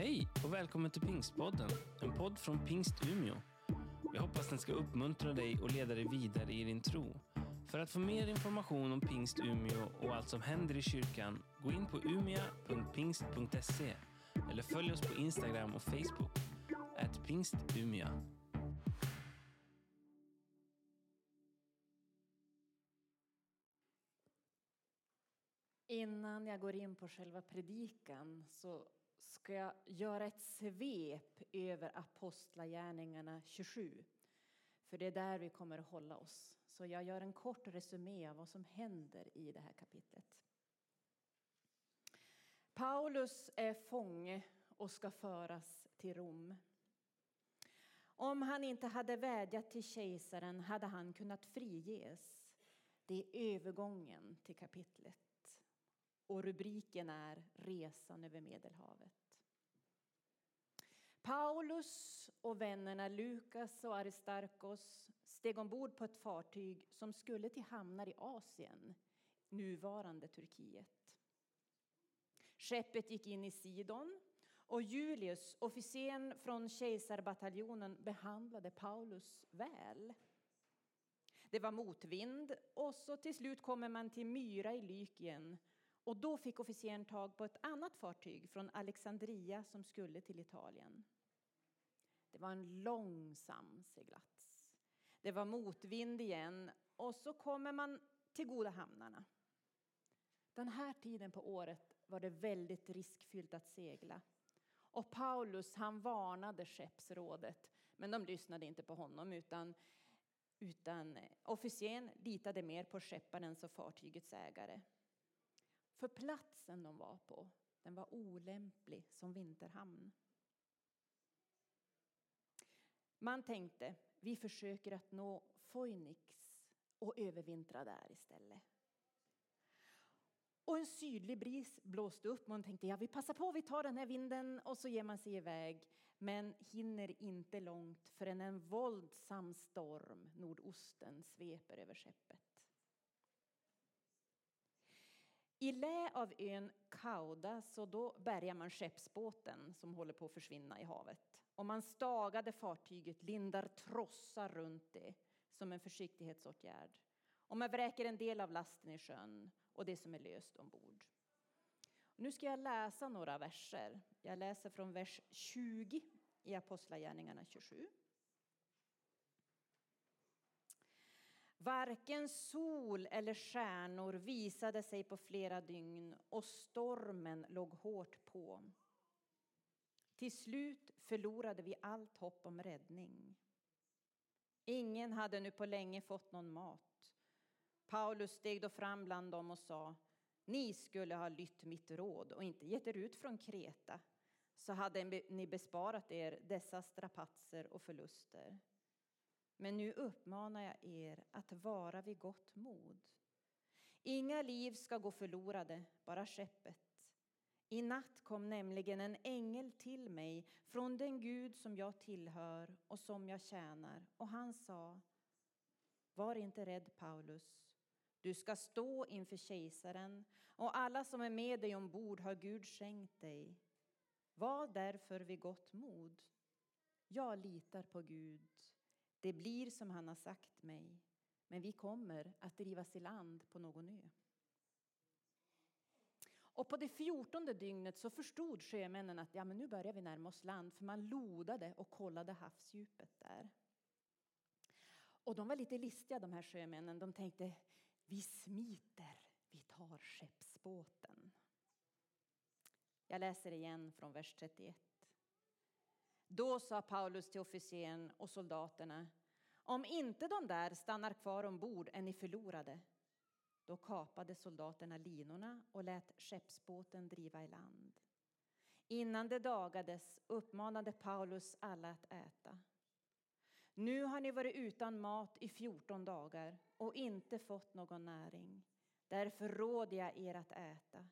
Hej och välkommen till Pingstpodden, en podd från Pingst Umeå. Jag hoppas den ska uppmuntra dig och leda dig vidare i din tro. För att få mer information om Pingst Umeå och allt som händer i kyrkan, gå in på umia.pingst.se eller följ oss på Instagram och Facebook, at pingstumia. Innan jag går in på själva predikan så ska jag göra ett svep över Apostlagärningarna 27. För det är där vi kommer att hålla oss. Så jag gör en kort resumé av vad som händer i det här kapitlet. Paulus är fånge och ska föras till Rom. Om han inte hade vädjat till kejsaren hade han kunnat friges. Det är övergången till kapitlet. Och rubriken är Resan över Medelhavet. Paulus och vännerna Lukas och Aristarkos steg ombord på ett fartyg som skulle till hamnar i Asien, nuvarande Turkiet. Skeppet gick in i Sidon och Julius, officeren från kejsarbataljonen, behandlade Paulus väl. Det var motvind och så till slut kommer man till Myra i Lykien och då fick officeren tag på ett annat fartyg från Alexandria som skulle till Italien. Det var en långsam seglats. Det var motvind igen och så kommer man till goda hamnarna. Den här tiden på året var det väldigt riskfyllt att segla. Och Paulus han varnade skeppsrådet, men de lyssnade inte på honom utan, utan officeren litade mer på skepparens och fartygets ägare. För platsen de var på, den var olämplig som vinterhamn. Man tänkte, vi försöker att nå Phoenix och övervintra där istället. Och en sydlig bris blåste upp. och Man tänkte, ja vi passar på, vi tar den här vinden och så ger man sig iväg. Men hinner inte långt förrän en våldsam storm, nordosten, sveper över skeppet. I lä av ön Kauda så då bärgar man skeppsbåten som håller på att försvinna i havet. Och man stagade fartyget, lindar trossar runt det som en försiktighetsåtgärd. Och man vräker en del av lasten i sjön och det som är löst ombord. Nu ska jag läsa några verser. Jag läser från vers 20 i Apostlagärningarna 27. Varken sol eller stjärnor visade sig på flera dygn och stormen låg hårt på. Till slut förlorade vi allt hopp om räddning. Ingen hade nu på länge fått någon mat. Paulus steg då fram bland dem och sa Ni skulle ha lytt mitt råd och inte gett er ut från Kreta så hade ni besparat er dessa strapatser och förluster. Men nu uppmanar jag er att vara vid gott mod. Inga liv ska gå förlorade, bara skeppet. I natt kom nämligen en ängel till mig från den Gud som jag tillhör och som jag tjänar och han sa Var inte rädd Paulus. Du ska stå inför kejsaren och alla som är med dig ombord har Gud skänkt dig. Var därför vid gott mod. Jag litar på Gud. Det blir som han har sagt mig, men vi kommer att drivas i land på någon ö. Och på det fjortonde dygnet så förstod sjömännen att ja, men nu börjar vi närma oss land, för man lodade och kollade havsdjupet där. Och de var lite listiga de här sjömännen. De tänkte, vi smiter, vi tar skeppsbåten. Jag läser igen från vers 31. Då sa Paulus till officeren och soldaterna, om inte de där stannar kvar ombord är ni förlorade. Då kapade soldaterna linorna och lät skeppsbåten driva i land. Innan det dagades uppmanade Paulus alla att äta. Nu har ni varit utan mat i fjorton dagar och inte fått någon näring. Därför råder jag er att äta.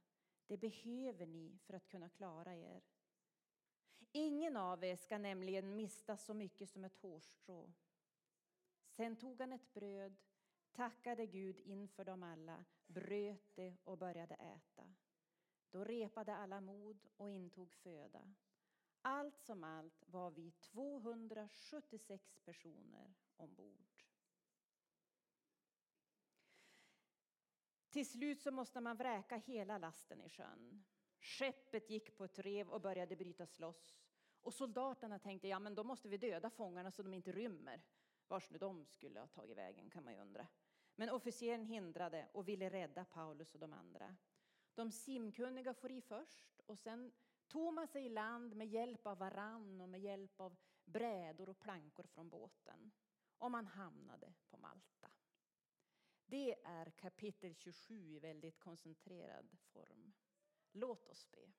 Det behöver ni för att kunna klara er. Ingen av er ska nämligen mista så mycket som ett hårstrå. Sen tog han ett bröd, tackade Gud inför dem alla, bröt det och började äta. Då repade alla mod och intog föda. Allt som allt var vi 276 personer ombord. Till slut så måste man vräka hela lasten i sjön. Skeppet gick på ett rev och började brytas loss. Och soldaterna tänkte, ja men då måste vi döda fångarna så de inte rymmer. Vars nu de skulle ha tagit vägen kan man ju undra. Men officeren hindrade och ville rädda Paulus och de andra. De simkunniga får i först och sen tog man sig i land med hjälp av varann och med hjälp av brädor och plankor från båten. Och man hamnade på Malta. Det är kapitel 27 i väldigt koncentrerad form. Låt oss be.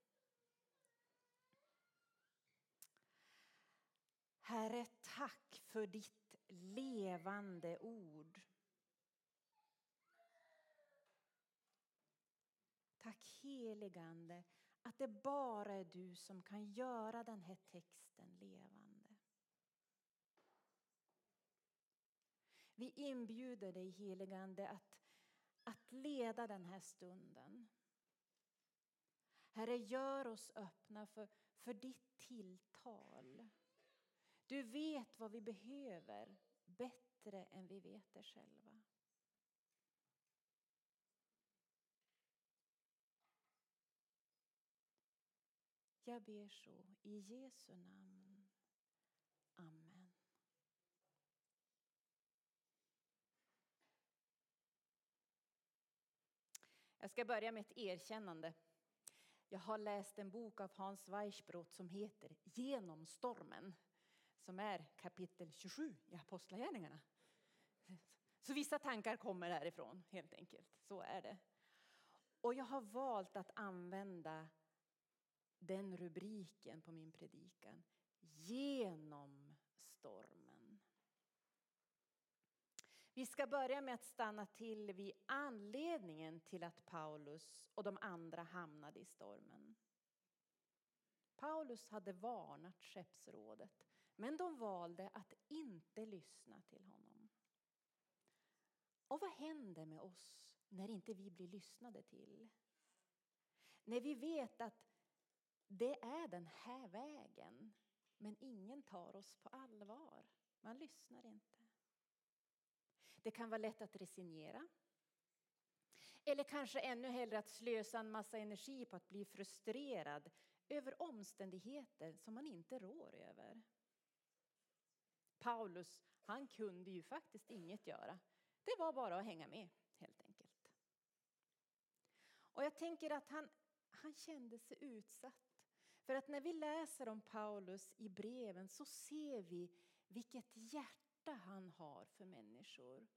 Herre, tack för ditt levande ord. Tack heligande att det bara är du som kan göra den här texten levande. Vi inbjuder dig heligande att, att leda den här stunden. Herre, gör oss öppna för, för ditt tilltal. Du vet vad vi behöver bättre än vi vet det själva. Jag ber så i Jesu namn. Amen. Jag ska börja med ett erkännande. Jag har läst en bok av Hans Weichbrot som heter Genom stormen som är kapitel 27 i Apostlagärningarna. Så vissa tankar kommer därifrån helt enkelt. Så är det. Och jag har valt att använda den rubriken på min predikan. Genom stormen. Vi ska börja med att stanna till vid anledningen till att Paulus och de andra hamnade i stormen. Paulus hade varnat skeppsrådet men de valde att inte lyssna till honom. Och vad händer med oss när inte vi blir lyssnade till? När vi vet att det är den här vägen men ingen tar oss på allvar. Man lyssnar inte. Det kan vara lätt att resignera. Eller kanske ännu hellre att slösa en massa energi på att bli frustrerad över omständigheter som man inte rår över. Paulus, han kunde ju faktiskt inget göra. Det var bara att hänga med helt enkelt. Och jag tänker att han, han kände sig utsatt. För att när vi läser om Paulus i breven så ser vi vilket hjärta han har för människor.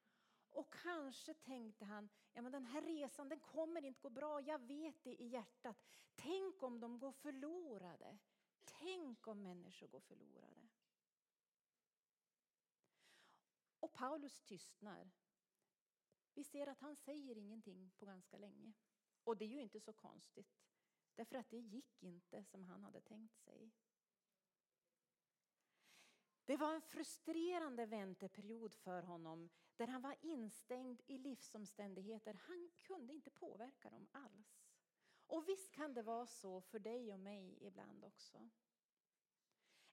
Och kanske tänkte han, ja men den här resan den kommer inte gå bra, jag vet det i hjärtat. Tänk om de går förlorade. Tänk om människor går förlorade. Och Paulus tystnar. Vi ser att han säger ingenting på ganska länge. Och det är ju inte så konstigt. Därför att det gick inte som han hade tänkt sig. Det var en frustrerande vänteperiod för honom där han var instängd i livsomständigheter. Han kunde inte påverka dem alls. Och visst kan det vara så för dig och mig ibland också.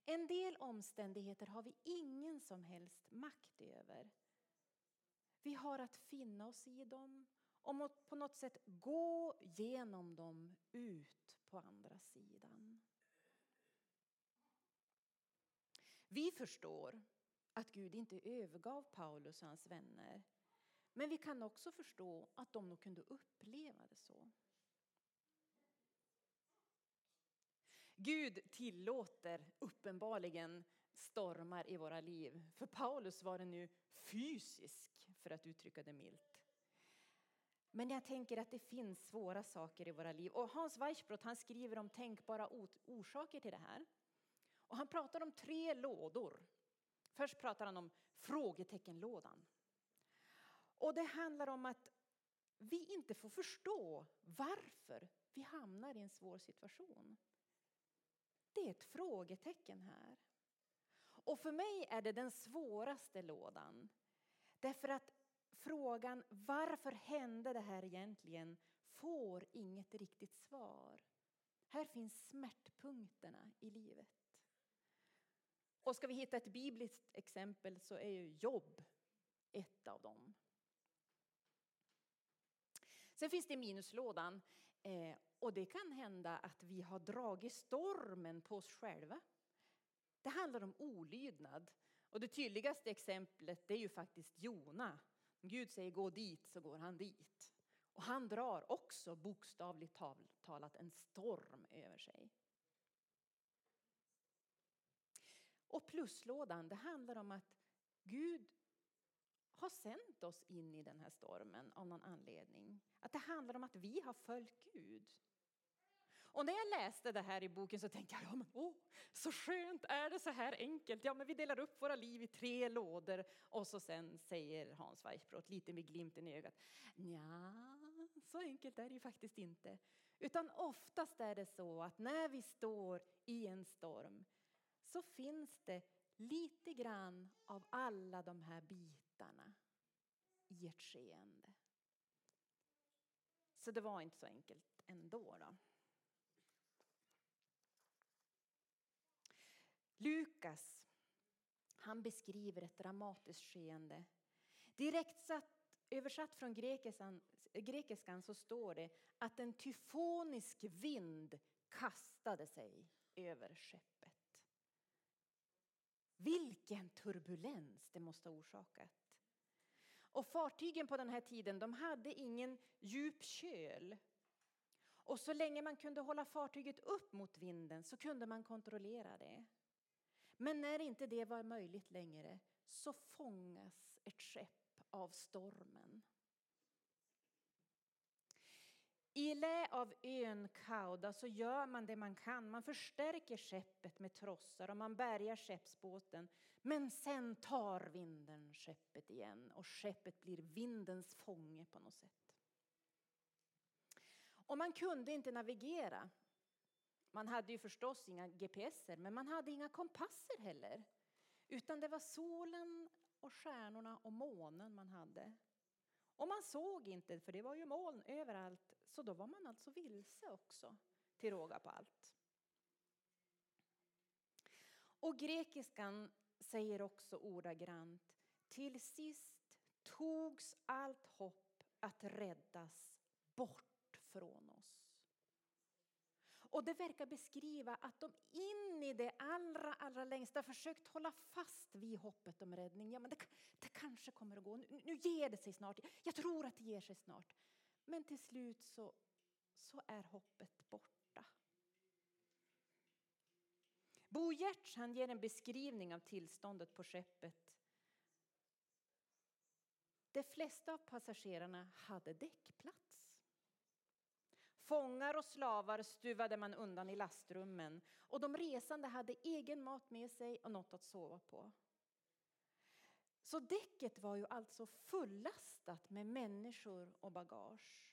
En del omständigheter har vi ingen som helst makt över. Vi har att finna oss i dem och på något sätt gå genom dem ut på andra sidan. Vi förstår att Gud inte övergav Paulus och hans vänner. Men vi kan också förstå att de nog kunde uppleva det så. Gud tillåter uppenbarligen stormar i våra liv. För Paulus var det nu fysisk, för att uttrycka det milt. Men jag tänker att det finns svåra saker i våra liv. Och Hans Weichbrott han skriver om tänkbara orsaker till det här. Och han pratar om tre lådor. Först pratar han om frågeteckenlådan. Och det handlar om att vi inte får förstå varför vi hamnar i en svår situation. Det är ett frågetecken här. Och för mig är det den svåraste lådan. Därför att frågan varför hände det här egentligen får inget riktigt svar. Här finns smärtpunkterna i livet. Och ska vi hitta ett bibliskt exempel så är ju jobb ett av dem. Sen finns det minuslådan eh, och det kan hända att vi har dragit stormen på oss själva. Det handlar om olydnad. Och det tydligaste exemplet det är ju faktiskt Jona. Om Gud säger gå dit så går han dit. Och han drar också bokstavligt talat en storm över sig. Och pluslådan, det handlar om att Gud har sänt oss in i den här stormen av någon anledning. Att det handlar om att vi har följt Gud. Och när jag läste det här i boken så tänkte jag, ja men åh, så skönt, är det så här enkelt? Ja men vi delar upp våra liv i tre lådor och så sen säger Hans Weichbrott, lite med glimten i ögat, ja så enkelt är det ju faktiskt inte. Utan oftast är det så att när vi står i en storm så finns det lite grann av alla de här bitarna i ett skeende. Så det var inte så enkelt ändå. Då. Lukas, han beskriver ett dramatiskt skeende. Direkt satt, översatt från grekiskan, grekiskan så står det att en tyfonisk vind kastade sig över skeppet. Vilken turbulens det måste ha orsakat. Och fartygen på den här tiden de hade ingen djup köl. Och så länge man kunde hålla fartyget upp mot vinden så kunde man kontrollera det. Men när inte det var möjligt längre så fångas ett skepp av stormen. I lä av ön Kauda så gör man det man kan. Man förstärker skeppet med trossar och man bärgar skeppsbåten. Men sen tar vinden skeppet igen och skeppet blir vindens fånge på något sätt. Och man kunde inte navigera. Man hade ju förstås inga GPSer, men man hade inga kompasser heller. Utan det var solen och stjärnorna och månen man hade. Och man såg inte, för det var ju moln överallt, så då var man alltså vilse också, till råga på allt. Och grekiskan säger också ordagrant, till sist togs allt hopp att räddas bort från oss. Och det verkar beskriva att de in i det allra, allra längsta försökt hålla fast vid hoppet om räddning. Ja, men det, det kanske kommer att gå. Nu, nu ger det sig snart. Jag tror att det ger sig snart. Men till slut så, så är hoppet borta. Bo Giertz han ger en beskrivning av tillståndet på skeppet. De flesta av passagerarna hade däckplats. Fångar och slavar stuvade man undan i lastrummen och de resande hade egen mat med sig och något att sova på. Så däcket var ju alltså fullastat med människor och bagage.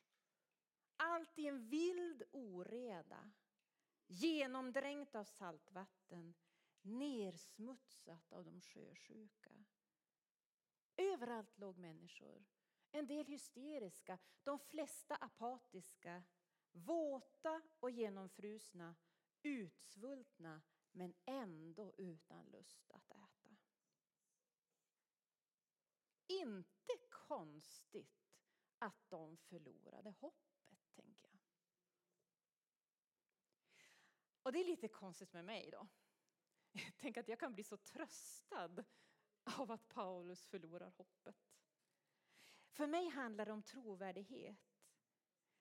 Allt i en vild oreda, genomdränkt av saltvatten, nersmutsat av de sjösjuka. Överallt låg människor, en del hysteriska, de flesta apatiska Våta och genomfrusna, utsvultna men ändå utan lust att äta. Inte konstigt att de förlorade hoppet, tänker jag. Och det är lite konstigt med mig då. Tänk att jag kan bli så tröstad av att Paulus förlorar hoppet. För mig handlar det om trovärdighet.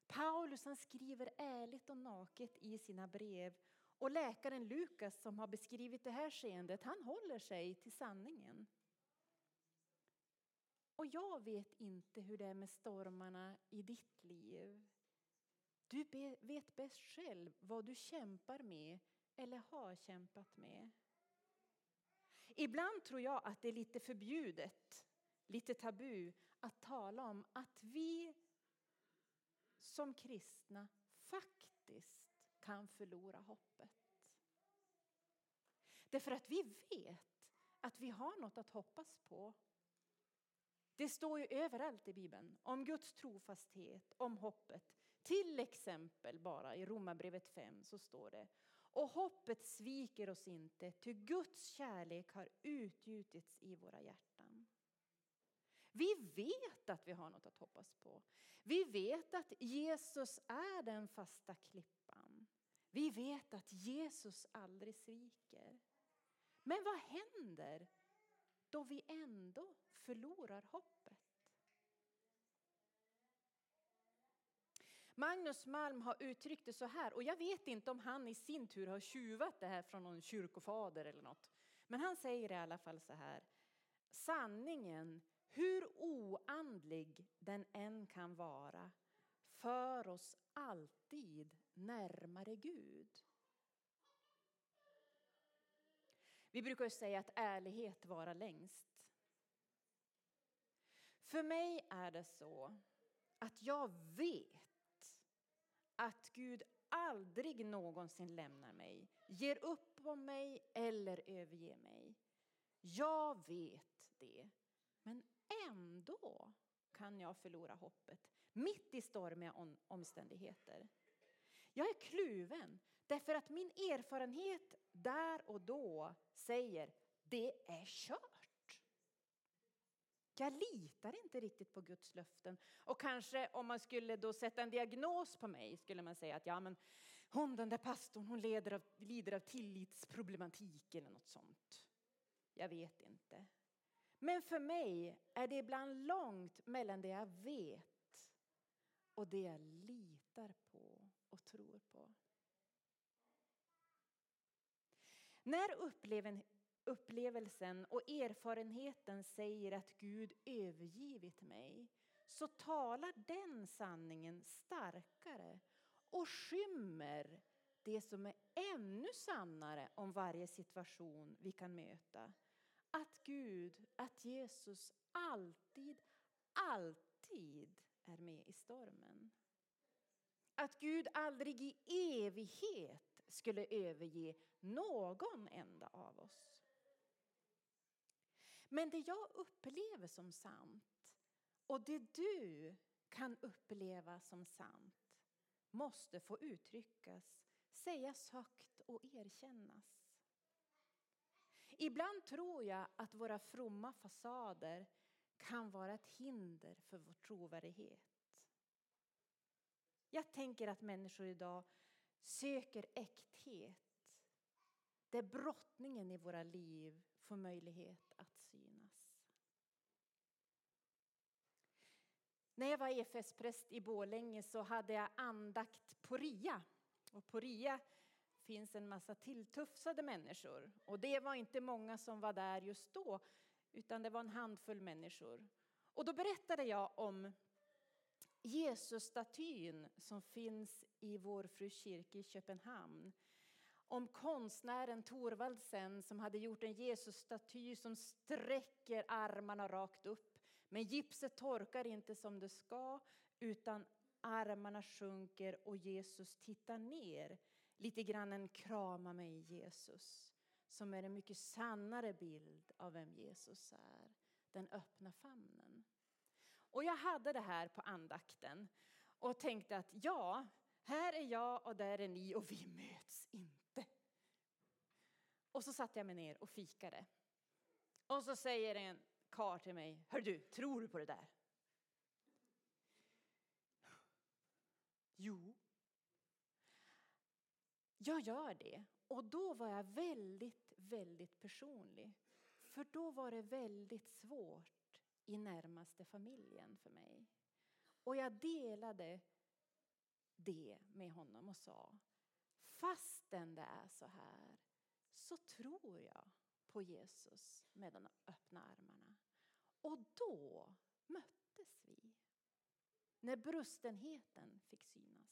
Paulus han skriver ärligt och naket i sina brev och läkaren Lukas som har beskrivit det här skeendet, han håller sig till sanningen. Och jag vet inte hur det är med stormarna i ditt liv. Du vet bäst själv vad du kämpar med eller har kämpat med. Ibland tror jag att det är lite förbjudet, lite tabu att tala om att vi som kristna faktiskt kan förlora hoppet. Därför att vi vet att vi har något att hoppas på. Det står ju överallt i Bibeln om Guds trofasthet, om hoppet. Till exempel bara i Romarbrevet 5 så står det och hoppet sviker oss inte, ty Guds kärlek har utgjutits i våra hjärtan. Vi vet att vi har något att hoppas på. Vi vet att Jesus är den fasta klippan. Vi vet att Jesus aldrig sviker. Men vad händer då vi ändå förlorar hoppet? Magnus Malm har uttryckt det så här, och jag vet inte om han i sin tur har tjuvat det här från någon kyrkofader eller något. Men han säger i alla fall så här. Sanningen, hur oandlig den än kan vara, för oss alltid närmare Gud. Vi brukar säga att ärlighet vara längst. För mig är det så att jag vet att Gud aldrig någonsin lämnar mig, ger upp om mig eller överger mig. Jag vet det, men ändå kan jag förlora hoppet mitt i stormiga omständigheter. Jag är kluven därför att min erfarenhet där och då säger det är kört. Jag litar inte riktigt på Guds löften. Och kanske om man skulle då sätta en diagnos på mig skulle man säga att ja, men hon den där pastorn hon lider av, lider av tillitsproblematik eller något sånt. Jag vet inte. Men för mig är det ibland långt mellan det jag vet och det jag litar på och tror på. När upplevelsen och erfarenheten säger att Gud övergivit mig så talar den sanningen starkare och skymmer det som är ännu sannare om varje situation vi kan möta. Att Gud, att Jesus alltid, alltid är med i stormen. Att Gud aldrig i evighet skulle överge någon enda av oss. Men det jag upplever som sant och det du kan uppleva som sant måste få uttryckas, sägas högt och erkännas. Ibland tror jag att våra fromma fasader kan vara ett hinder för vår trovärdighet. Jag tänker att människor idag söker äkthet. Där brottningen i våra liv får möjlighet att synas. När jag var EFS-präst i Bålänge så hade jag andakt på RIA. Och på RIA finns en massa tilltufsade människor. Och det var inte många som var där just då, utan det var en handfull människor. Och då berättade jag om Jesusstatyn som finns i Vår Fru kyrka i Köpenhamn om konstnären Thorvaldsen som hade gjort en Jesusstaty som sträcker armarna rakt upp. Men gipset torkar inte som det ska utan armarna sjunker och Jesus tittar ner. Lite grann en krama mig Jesus som är en mycket sannare bild av vem Jesus är. Den öppna famnen. Och jag hade det här på andakten och tänkte att ja, här är jag och där är ni och vi möts inte. Och så satte jag mig ner och fikade. Och så säger en kar till mig, hör du, tror du på det där? Jo. Jag gör det. Och då var jag väldigt, väldigt personlig. För då var det väldigt svårt i närmaste familjen för mig. Och jag delade det med honom och sa, fastän det är så här så tror jag på Jesus med de öppna armarna. Och då möttes vi. När brustenheten fick synas.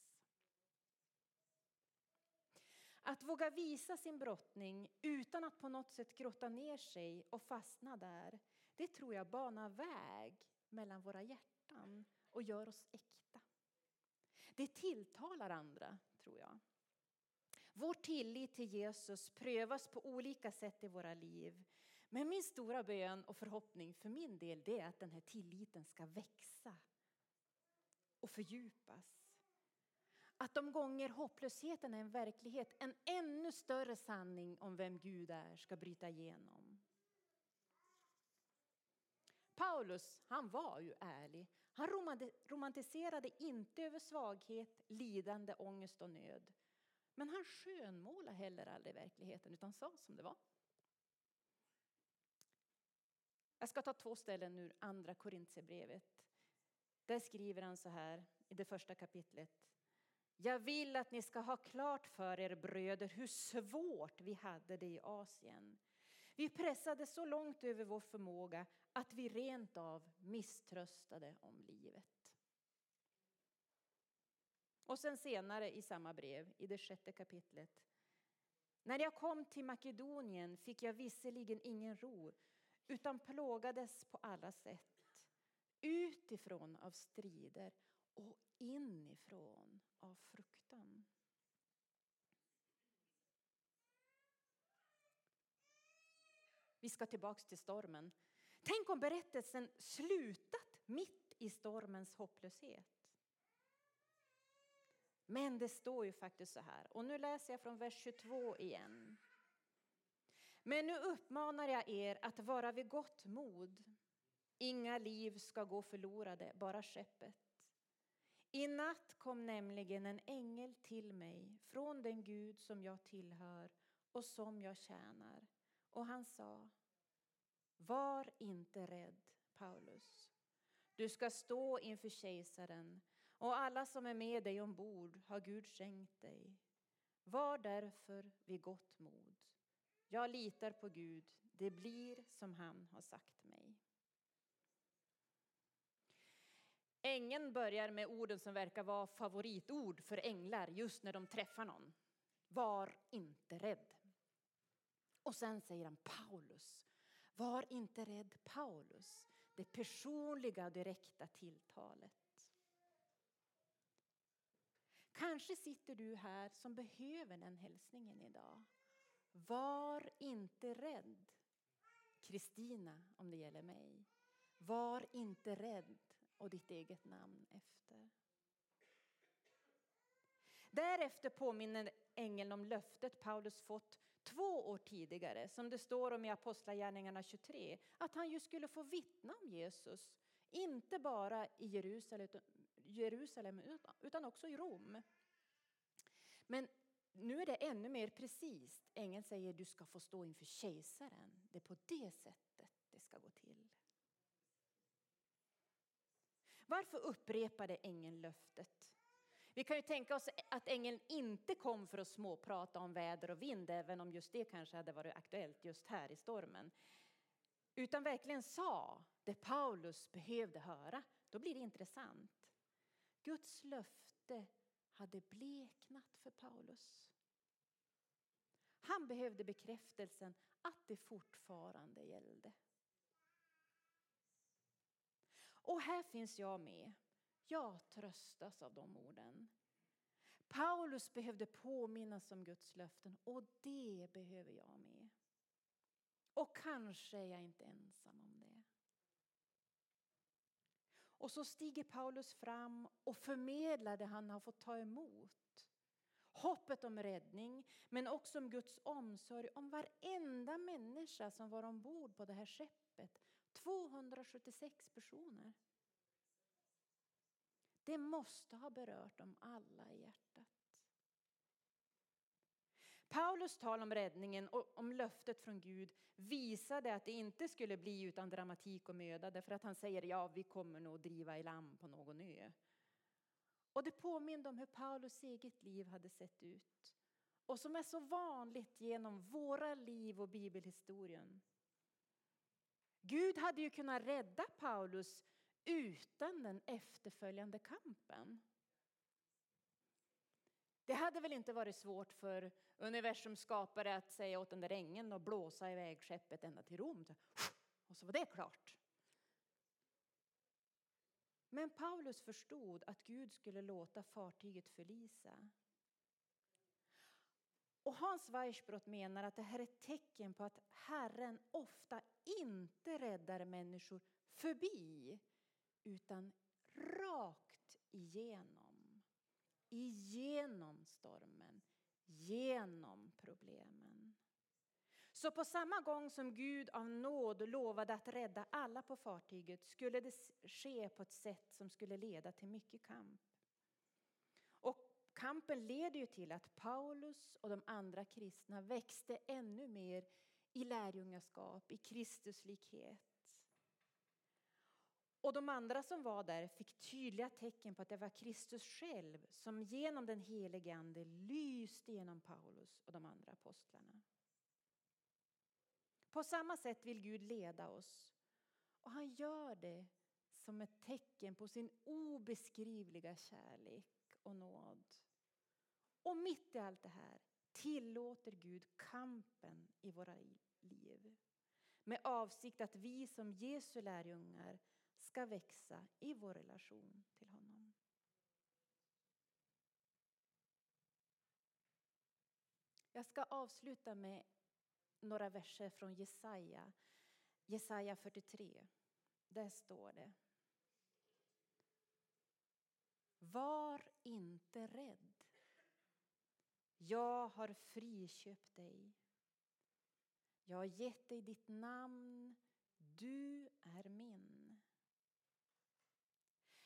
Att våga visa sin brottning utan att på något sätt grotta ner sig och fastna där, det tror jag banar väg mellan våra hjärtan och gör oss äkta. Det tilltalar andra, tror jag. Vår tillit till Jesus prövas på olika sätt i våra liv. Men min stora bön och förhoppning för min del är att den här tilliten ska växa och fördjupas att de gånger hopplösheten är en verklighet, en ännu större sanning om vem Gud är ska bryta igenom. Paulus, han var ju ärlig. Han romantiserade inte över svaghet, lidande, ångest och nöd. Men han skönmålade heller aldrig verkligheten utan sa som det var. Jag ska ta två ställen ur andra Korintierbrevet. Där skriver han så här i det första kapitlet. Jag vill att ni ska ha klart för er bröder hur svårt vi hade det i Asien. Vi pressade så långt över vår förmåga att vi rent av misströstade om livet. Och sen senare i samma brev, i det sjätte kapitlet. När jag kom till Makedonien fick jag visserligen ingen ro utan plågades på alla sätt. Utifrån av strider och inifrån av fruktan. Vi ska tillbaka till stormen. Tänk om berättelsen slutat mitt i stormens hopplöshet. Men det står ju faktiskt så här, och nu läser jag från vers 22 igen. Men nu uppmanar jag er att vara vid gott mod. Inga liv ska gå förlorade, bara skeppet. I natt kom nämligen en ängel till mig från den Gud som jag tillhör och som jag tjänar. Och han sa, var inte rädd, Paulus. Du ska stå inför kejsaren och alla som är med dig ombord har Gud skänkt dig. Var därför vid gott mod. Jag litar på Gud, det blir som han har sagt mig. Ängeln börjar med orden som verkar vara favoritord för änglar just när de träffar någon. Var inte rädd. Och sen säger han Paulus. Var inte rädd Paulus. Det personliga och direkta tilltalet. Kanske sitter du här som behöver den hälsningen idag. Var inte rädd. Kristina, om det gäller mig. Var inte rädd och ditt eget namn efter. Därefter påminner ängeln om löftet Paulus fått två år tidigare, som det står om i Apostlagärningarna 23, att han ju skulle få vittna om Jesus, inte bara i Jerusalem, utan också i Rom. Men nu är det ännu mer precis. Ängeln säger du ska få stå inför kejsaren. Det är på det sättet det ska gå till. Varför upprepade ängeln löftet? Vi kan ju tänka oss att ängeln inte kom för att småprata om väder och vind, även om just det kanske hade varit aktuellt just här i stormen. Utan verkligen sa det Paulus behövde höra. Då blir det intressant. Guds löfte hade bleknat för Paulus. Han behövde bekräftelsen att det fortfarande gällde. Och här finns jag med. Jag tröstas av de orden. Paulus behövde påminnas om Guds löften och det behöver jag med. Och kanske är jag inte ensam om det. Och så stiger Paulus fram och förmedlar det han har fått ta emot. Hoppet om räddning, men också om Guds omsorg om varenda människa som var ombord på det här skeppet. 276 personer. Det måste ha berört dem alla i hjärtat. Paulus tal om räddningen och om löftet från Gud visade att det inte skulle bli utan dramatik och möda därför att han säger ja, vi kommer nog driva i land på någon ö. Och det påminde om hur Paulus eget liv hade sett ut och som är så vanligt genom våra liv och bibelhistorien. Gud hade ju kunnat rädda Paulus utan den efterföljande kampen. Det hade väl inte varit svårt för universums skapare att säga åt den där ängeln att blåsa iväg skeppet ända till Rom. Och så var det klart. Men Paulus förstod att Gud skulle låta fartyget förlisa. Och Hans Weissbrott menar att det här är ett tecken på att Herren ofta inte räddar människor förbi utan rakt igenom. igenom stormen, genom problemen. Så på samma gång som Gud av nåd lovade att rädda alla på fartyget skulle det ske på ett sätt som skulle leda till mycket kamp. Kampen leder ju till att Paulus och de andra kristna växte ännu mer i lärjungaskap, i Kristuslikhet. Och de andra som var där fick tydliga tecken på att det var Kristus själv som genom den helige Ande lyste genom Paulus och de andra apostlarna. På samma sätt vill Gud leda oss. Och han gör det som ett tecken på sin obeskrivliga kärlek och nåd. Och mitt i allt det här tillåter Gud kampen i våra liv. Med avsikt att vi som Jesu lärjungar ska växa i vår relation till honom. Jag ska avsluta med några verser från Jesaja, Jesaja 43. Där står det. Var inte rädd. Jag har friköpt dig. Jag har gett dig ditt namn. Du är min.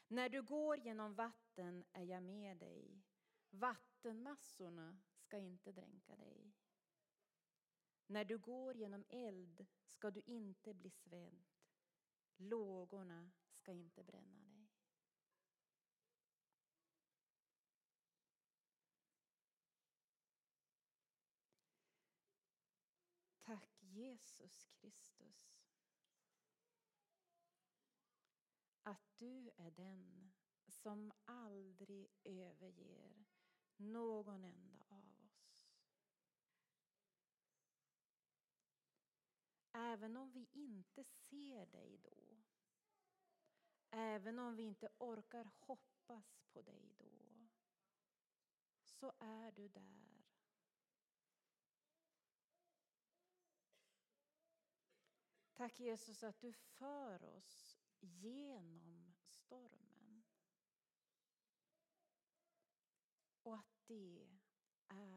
När du går genom vatten är jag med dig. Vattenmassorna ska inte dränka dig. När du går genom eld ska du inte bli svedd. Lågorna ska inte bränna dig. Tack Jesus Kristus. Att du är den som aldrig överger någon enda av oss. Även om vi inte ser dig då. Även om vi inte orkar hoppas på dig då. Så är du där. Tack Jesus att du för oss genom stormen. Och att det är